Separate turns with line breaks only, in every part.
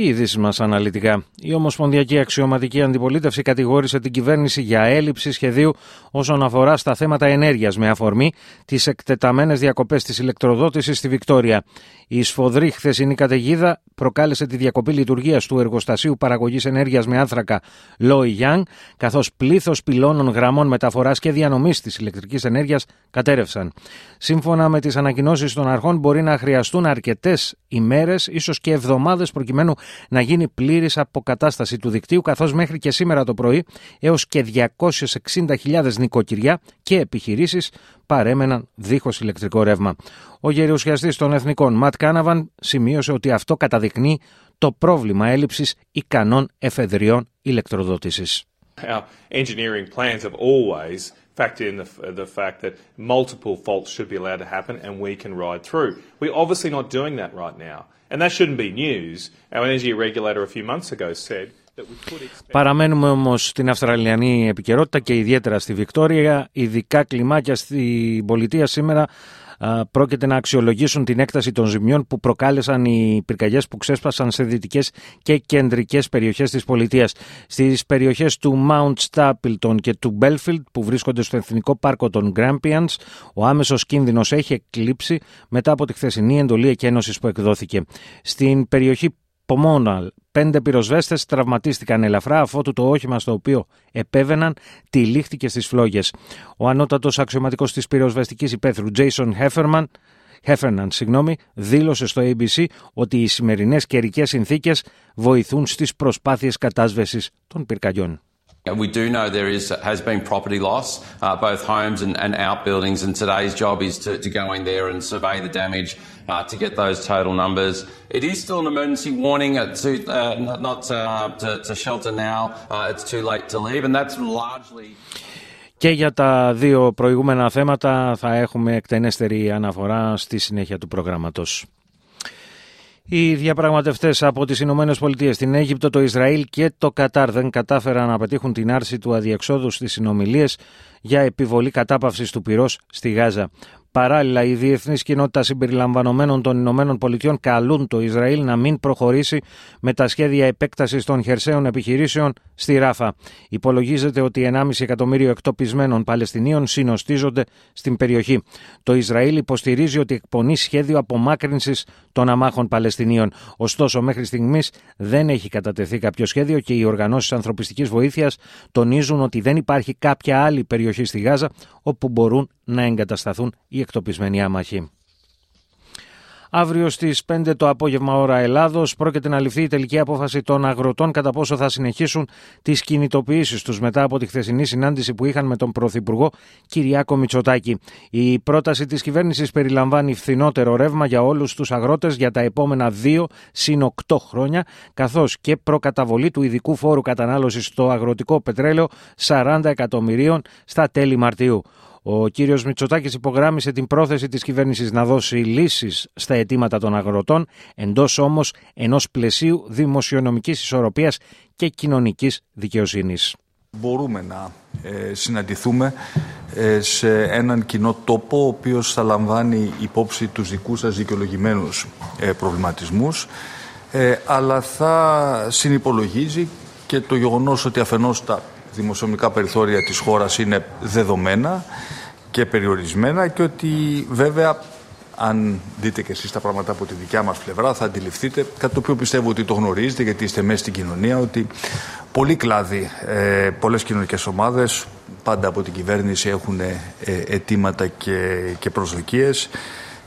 Οι ειδήσει μας αναλυτικά. Η Ομοσπονδιακή Αξιωματική Αντιπολίτευση κατηγόρησε την κυβέρνηση για έλλειψη σχεδίου όσον αφορά στα θέματα ενέργειας με αφορμή τις εκτεταμένες διακοπές της ηλεκτροδότησης στη Βικτόρια. Η σφοδρή χθεσινή καταιγίδα προκάλεσε τη διακοπή λειτουργίας του εργοστασίου παραγωγής ενέργειας με άνθρακα Loy Young, καθώς πλήθος πυλώνων γραμμών μεταφοράς και διανομής της ηλεκτρικής ενέργειας κατέρευσαν. Σύμφωνα με τις ανακοινώσεις των αρχών, μπορεί να χρειαστούν αρκετές ημέρες, ίσως και εβδομάδες, προκειμένου να γίνει πλήρης αποκατάσταση του δικτύου, καθώς μέχρι και σήμερα το πρωί έως και 260.000 νοικοκυριά και επιχειρήσεις παρέμεναν δίχως ηλεκτρικό ρεύμα. Ο γερουσιαστής των Εθνικών, Ματ Κάναβαν, σημείωσε ότι αυτό καταδεικνύει το πρόβλημα έλλειψης ικανών εφεδριών ηλεκτροδότησης.
Our engineering plans have always factored in the, the fact that multiple faults should be allowed to happen and we can ride through. We're obviously not doing that right now. And that shouldn't be news. Our energy regulator a few months ago said
Παραμένουμε όμως στην Αυστραλιανή επικαιρότητα και ιδιαίτερα στη Βικτόρια. Ειδικά κλιμάκια στην πολιτεία σήμερα πρόκειται να αξιολογήσουν την έκταση των ζημιών που προκάλεσαν οι πυρκαγιές που ξέσπασαν σε δυτικές και κεντρικές περιοχές της πολιτείας. Στις περιοχές του Mount Stapleton και του Belfield που βρίσκονται στο Εθνικό Πάρκο των Grampians ο άμεσος κίνδυνος έχει εκλείψει μετά από τη χθεσινή εντολή εκένωσης που εκδόθηκε. Στην περιοχή Πομόναλ, πέντε πυροσβέστες τραυματίστηκαν ελαφρά αφότου το όχημα στο οποίο επέβαιναν τυλίχτηκε στις φλόγες. Ο ανώτατος αξιωματικός της πυροσβεστικής υπαίθρου, Jason Hefferman, Heffernan, συγγνώμη, δήλωσε στο ABC ότι οι σημερινές καιρικές συνθήκες βοηθούν στις προσπάθειες κατάσβεσης των πυρκαγιών.
We do know there is, has been property loss, uh, both homes and, and outbuildings, and today's job is to, to go in there and survey the damage uh, to get those total numbers. It is still an emergency warning to, uh, not, not uh, to, to, shelter now. Uh, it's too late to leave, and that's largely.
Και για τα δύο προηγούμενα θέματα θα έχουμε εκτενέστερη αναφορά στη συνέχεια του προγράμματος. Οι διαπραγματευτές από τις Ηνωμένες Πολιτείες, την Αίγυπτο, το Ισραήλ και το Κατάρ δεν κατάφεραν να πετύχουν την άρση του αδιεξόδου στις συνομιλίες για επιβολή κατάπαυσης του πυρός στη Γάζα. Παράλληλα, η διεθνής κοινότητα συμπεριλαμβανομένων των Ηνωμένων Πολιτειών καλούν το Ισραήλ να μην προχωρήσει με τα σχέδια επέκτασης των χερσαίων επιχειρήσεων στη Ράφα. Υπολογίζεται ότι 1,5 εκατομμύριο εκτοπισμένων Παλαιστινίων συνοστίζονται στην περιοχή. Το Ισραήλ υποστηρίζει ότι εκπονεί σχέδιο απομάκρυνσης των αμάχων Παλαιστινίων. Ωστόσο, μέχρι στιγμής δεν έχει κατατεθεί κάποιο σχέδιο και οι οργανώσεις ανθρωπιστικής βοήθειας τονίζουν ότι δεν υπάρχει κάποια άλλη περιοχή στη Γάζα όπου μπορούν να εγκατασταθούν οι εκτοπισμένοι άμαχοι. Αύριο στις 5 το απόγευμα ώρα Ελλάδος πρόκειται να ληφθεί η τελική απόφαση των αγροτών κατά πόσο θα συνεχίσουν τις κινητοποιήσεις τους μετά από τη χθεσινή συνάντηση που είχαν με τον Πρωθυπουργό Κυριάκο Μητσοτάκη. Η πρόταση της κυβέρνησης περιλαμβάνει φθηνότερο ρεύμα για όλους τους αγρότες για τα επόμενα 2 συν 8 χρόνια, καθώς και προκαταβολή του ειδικού φόρου κατανάλωσης στο αγροτικό πετρέλαιο 40 εκατομμυρίων στα τέλη Μαρτίου. Ο κύριος Μητσοτάκης υπογράμμισε την πρόθεση της κυβέρνησης να δώσει λύσεις στα αιτήματα των αγροτών, εντός όμως ενός πλαισίου δημοσιονομικής ισορροπίας και κοινωνικής δικαιοσύνης.
Μπορούμε να ε, συναντηθούμε ε, σε έναν κοινό τόπο ο οποίος θα λαμβάνει υπόψη τους δικούς σας δικαιολογημένους ε, προβληματισμούς αλλά θα συνυπολογίζει και το γεγονός ότι αφενός τα δημοσιονομικά περιθώρια της χώρας είναι δεδομένα και περιορισμένα και ότι βέβαια αν δείτε και εσείς τα πράγματα από τη δικιά μας πλευρά θα αντιληφθείτε κάτι το οποίο πιστεύω ότι το γνωρίζετε γιατί είστε μέσα στην κοινωνία ότι πολλοί κλάδοι, ε, πολλές κοινωνικές ομάδες πάντα από την κυβέρνηση έχουν ε, αιτήματα και, και προσδοκίες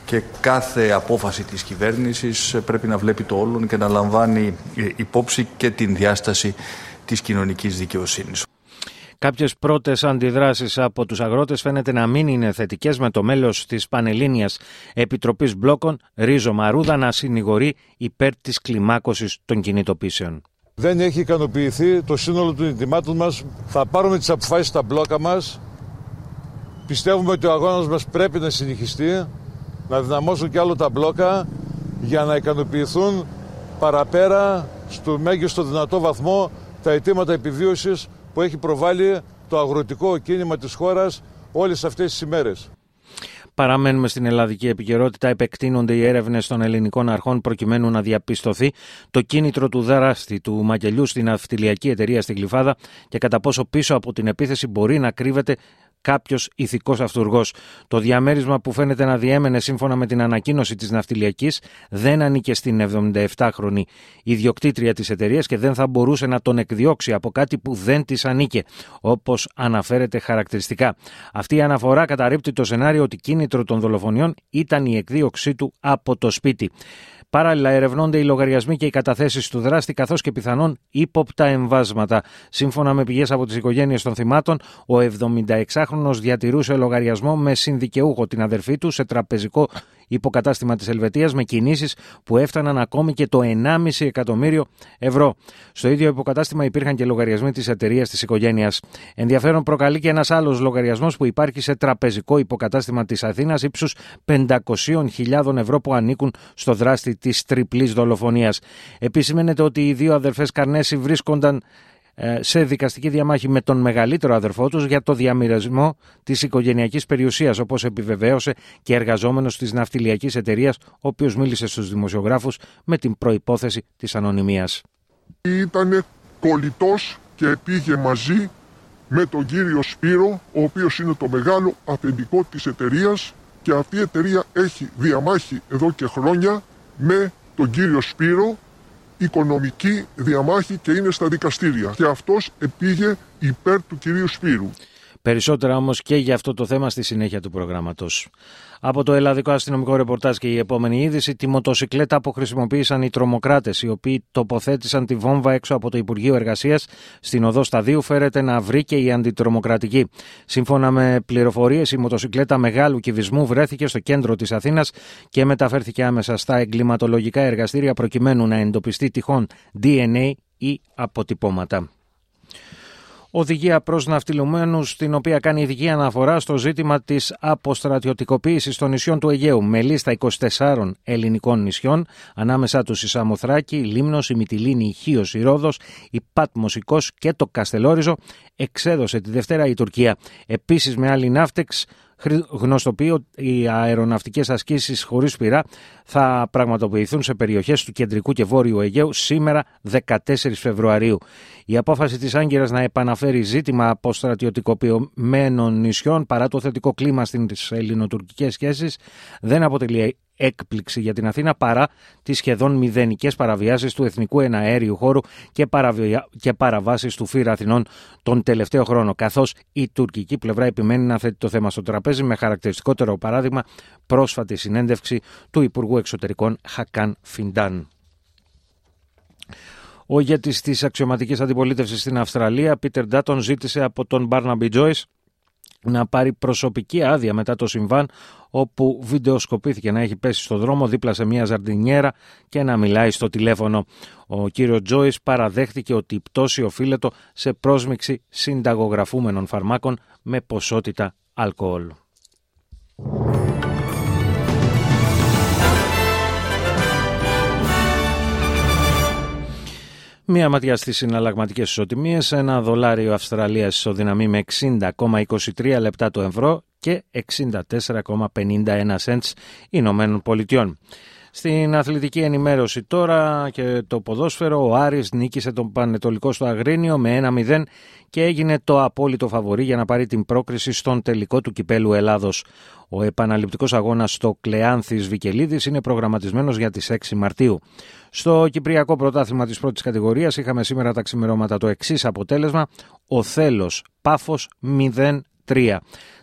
και κάθε απόφαση της κυβέρνησης πρέπει να βλέπει το όλον και να λαμβάνει ε, υπόψη και την διάσταση της κοινωνικής δικαιοσύνης.
Κάποιες πρώτες αντιδράσεις από τους αγρότες φαίνεται να μην είναι θετικές, με το μέλος της Πανελλήνιας Επιτροπής Μπλόκων, Ρίζο Μαρούδα, να συνηγορεί υπέρ της κλιμάκωσης των κινητοποίησεων.
Δεν έχει ικανοποιηθεί το σύνολο των ετοιμάτων μας. Θα πάρουμε τις αποφάσεις στα μπλόκα μας. Πιστεύουμε ότι ο αγώνας μας πρέπει να συνεχιστεί, να δυναμώσουν κι άλλο τα μπλόκα για να ικανοποιηθούν παραπέρα στο μέγιστο δυνατό βαθμό τα αιτήματα επιβίωσης που έχει προβάλει το αγροτικό κίνημα της χώρας όλες αυτές τις ημέρες.
Παραμένουμε στην ελλαδική επικαιρότητα. Επεκτείνονται οι έρευνες των ελληνικών αρχών προκειμένου να διαπιστωθεί το κίνητρο του δράστη του Μακελιού στην αυτιλιακή εταιρεία στην Γλυφάδα και κατά πόσο πίσω από την επίθεση μπορεί να κρύβεται κάποιος ηθικός αυτούργος. Το διαμέρισμα που φαίνεται να διέμενε σύμφωνα με την ανακοίνωση της ναυτιλιακής δεν ανήκε στην 77χρονη ιδιοκτήτρια της εταιρείας και δεν θα μπορούσε να τον εκδιώξει από κάτι που δεν της ανήκε, όπως αναφέρεται χαρακτηριστικά. Αυτή η αναφορά καταρρύπτει το σενάριο ότι κίνητρο των δολοφονιών ήταν η εκδίωξή του από το σπίτι. Παράλληλα, ερευνώνται οι λογαριασμοί και οι καταθέσεις του δράστη, καθώς και πιθανόν ύποπτα εμβάσματα. Σύμφωνα με πηγές από τις οικογένειες των θυμάτων, ο 76χρονο διατηρούσε λογαριασμό με συνδικαιούχο την αδερφή του σε τραπεζικό υποκατάστημα της Ελβετίας με κινήσεις που έφταναν ακόμη και το 1,5 εκατομμύριο ευρώ. Στο ίδιο υποκατάστημα υπήρχαν και λογαριασμοί της εταιρείας της οικογένειας. Ενδιαφέρον προκαλεί και ένας άλλος λογαριασμός που υπάρχει σε τραπεζικό υποκατάστημα της Αθήνας ύψους 500.000 ευρώ που ανήκουν στο δράστη της τριπλής δολοφονίας. Επισημαίνεται ότι οι δύο αδερφές Καρνέση βρίσκονταν ε, σε δικαστική διαμάχη με τον μεγαλύτερο αδερφό τους για το διαμοιρασμό της οικογενειακής περιουσίας όπως επιβεβαίωσε και εργαζόμενος της ναυτιλιακής εταιρείας ο οποίος μίλησε στους δημοσιογράφους με την προϋπόθεση της ανωνυμίας.
Ήταν κολλητός και πήγε μαζί με τον κύριο Σπύρο ο οποίος είναι το μεγάλο αφεντικό της εταιρείας και αυτή η εταιρεία έχει διαμάχη εδώ και χρόνια με τον κύριο Σπύρο οικονομική διαμάχη και είναι στα δικαστήρια. Και αυτός επήγε υπέρ του κυρίου Σπύρου.
Περισσότερα όμως και για αυτό το θέμα στη συνέχεια του προγράμματος. Από το ελλαδικό αστυνομικό ρεπορτάζ και η επόμενη είδηση, τη μοτοσυκλέτα που χρησιμοποίησαν οι τρομοκράτες, οι οποίοι τοποθέτησαν τη βόμβα έξω από το Υπουργείο Εργασίας στην οδό Σταδίου, φέρεται να βρει και η αντιτρομοκρατική. Σύμφωνα με πληροφορίες, η μοτοσυκλέτα μεγάλου κυβισμού βρέθηκε στο κέντρο της Αθήνας και μεταφέρθηκε άμεσα στα εγκληματολογικά εργαστήρια προκειμένου να εντοπιστεί τυχόν DNA ή αποτυπώματα οδηγία προς ναυτιλουμένους, στην οποία κάνει ειδική αναφορά στο ζήτημα της αποστρατιωτικοποίησης των νησιών του Αιγαίου, με λίστα 24 ελληνικών νησιών, ανάμεσά τους η Σαμοθράκη, η Λίμνος, η Μυτιλίνη, η Χίος, η Ρόδος, η Πάτμο, η Κos και το Καστελόριζο, εξέδωσε τη Δευτέρα η Τουρκία. Επίσης, με άλλη ναύτεξ, γνωστοποιεί ότι οι αεροναυτικές ασκήσεις χωρίς πυρά θα πραγματοποιηθούν σε περιοχές του κεντρικού και βόρειου Αιγαίου σήμερα 14 Φεβρουαρίου. Η απόφαση της Άγκυρας να επαναφέρει ζήτημα αποστρατιωτικοποιημένων νησιών παρά το θετικό κλίμα στις ελληνοτουρκικές σχέσεις δεν αποτελεί έκπληξη για την Αθήνα παρά τις σχεδόν μηδενικές παραβιάσεις του εθνικού εναέριου χώρου και, παραβια... και παραβάσεις του ΦΥΡ Αθηνών τον τελευταίο χρόνο, καθώς η τουρκική πλευρά επιμένει να θέτει το θέμα στο τραπέζι με χαρακτηριστικότερο παράδειγμα πρόσφατη συνέντευξη του Υπουργού Εξωτερικών Χακάν Φιντάν. Ο ηγέτης της αξιωματικής αντιπολίτευσης στην Αυστραλία, Πίτερ Ντάτον, ζήτησε από τον Μπάρναμπι Τζόις να πάρει προσωπική άδεια μετά το συμβάν όπου βιντεοσκοπήθηκε να έχει πέσει στο δρόμο δίπλα σε μια ζαρντινιέρα και να μιλάει στο τηλέφωνο. Ο κύριο Τζόις παραδέχτηκε ότι η πτώση οφείλεται σε πρόσμιξη συνταγογραφούμενων φαρμάκων με ποσότητα αλκοόλ. Μία ματιά στις συναλλαγματικές ισοτιμίες, ένα δολάριο Αυστραλίας ισοδυναμεί με 60,23 λεπτά το ευρώ και 64,51 cents Ηνωμένων Πολιτειών. Στην αθλητική ενημέρωση τώρα και το ποδόσφαιρο, ο Άρης νίκησε τον Πανετολικό στο Αγρίνιο με 1-0 και έγινε το απόλυτο φαβορή για να πάρει την πρόκριση στον τελικό του κυπέλου Ελλάδος. Ο επαναληπτικός αγώνας στο Κλεάνθης Βικελίδης είναι προγραμματισμένος για τις 6 Μαρτίου. Στο Κυπριακό Πρωτάθλημα της πρώτης κατηγορίας είχαμε σήμερα τα ξημερώματα το εξής αποτέλεσμα: Ο Θέλος Πάφο 0-0. 3.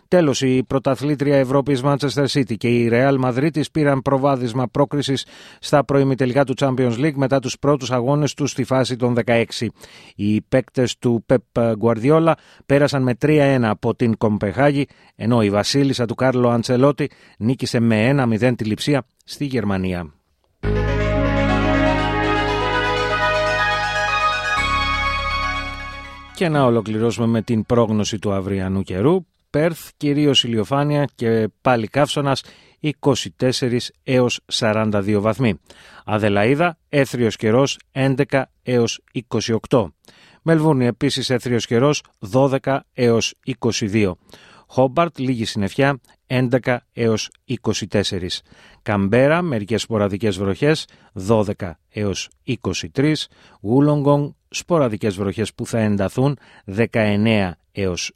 Τέλος, η πρωταθλήτρια Ευρώπης Manchester City και η Ρεάλ Madrid πήραν προβάδισμα πρόκρισης στα προημιτελικά του Champions League μετά τους πρώτους αγώνες τους στη φάση των 16. Οι παίκτες του Πέπ Guardiola πέρασαν με 3-1 από την Κομπεχάγη, ενώ η βασίλισσα του Κάρλο Αντσελότη νίκησε με 1-0 τη λειψία στη Γερμανία. Και να ολοκληρώσουμε με την πρόγνωση του αυριανού καιρού. Πέρθ, κυρίως ηλιοφάνεια και πάλι καύσωνας 24 έως 42 βαθμοί. Αδελαίδα, έθριος καιρός 11 έως 28. Μελβούρνη επίσης έθριος καιρός 12 έως 22. Χόμπαρτ λίγη συννεφιά 11 έως 24. Καμπέρα μερικές σποραδικές βροχές 12 έως 23. Γούλογκονγκ σποραδικές βροχές που θα ενταθούν 19 έως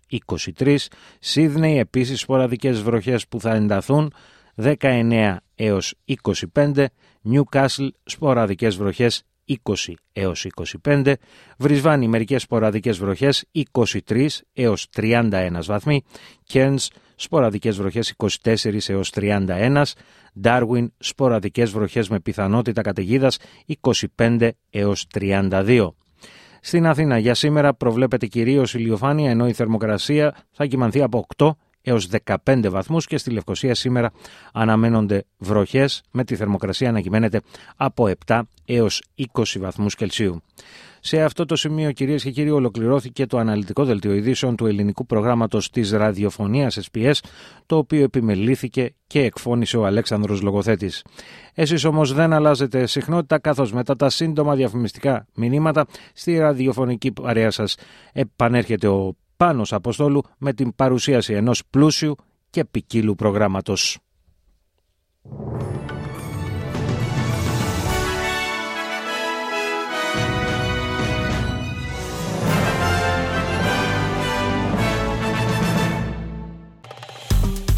23. Σίδνεϊ επίσης σποραδικές βροχές που θα ενταθούν 19 έως 25. Νιούκάσλ σποραδικές βροχές 20 έως 25, Βρισβάνη μερικές σποραδικές βροχές 23 έως 31 βαθμοί, Κέρνς σποραδικές βροχές 24 έως 31, Ντάρουιν σποραδικές βροχές με πιθανότητα καταιγίδας 25 έως 32. Στην Αθήνα για σήμερα προβλέπεται κυρίως ηλιοφάνεια ενώ η θερμοκρασία θα κυμανθεί από 8 έως 15 βαθμούς και στη Λευκοσία σήμερα αναμένονται βροχές με τη θερμοκρασία να κυμαίνεται από 7 έως 20 βαθμούς Κελσίου. Σε αυτό το σημείο, κυρίες και κύριοι, ολοκληρώθηκε το αναλυτικό δελτίο ειδήσεων του ελληνικού προγράμματος της ραδιοφωνίας SPS, το οποίο επιμελήθηκε και εκφώνησε ο Αλέξανδρος Λογοθέτης. Εσείς όμως δεν αλλάζετε συχνότητα, καθώς μετά τα σύντομα διαφημιστικά μηνύματα στη ραδιοφωνική παρέα σας επανέρχεται ο Πάνος Αποστόλου με την παρουσίαση ενός πλούσιου και ποικίλου προγράμματος.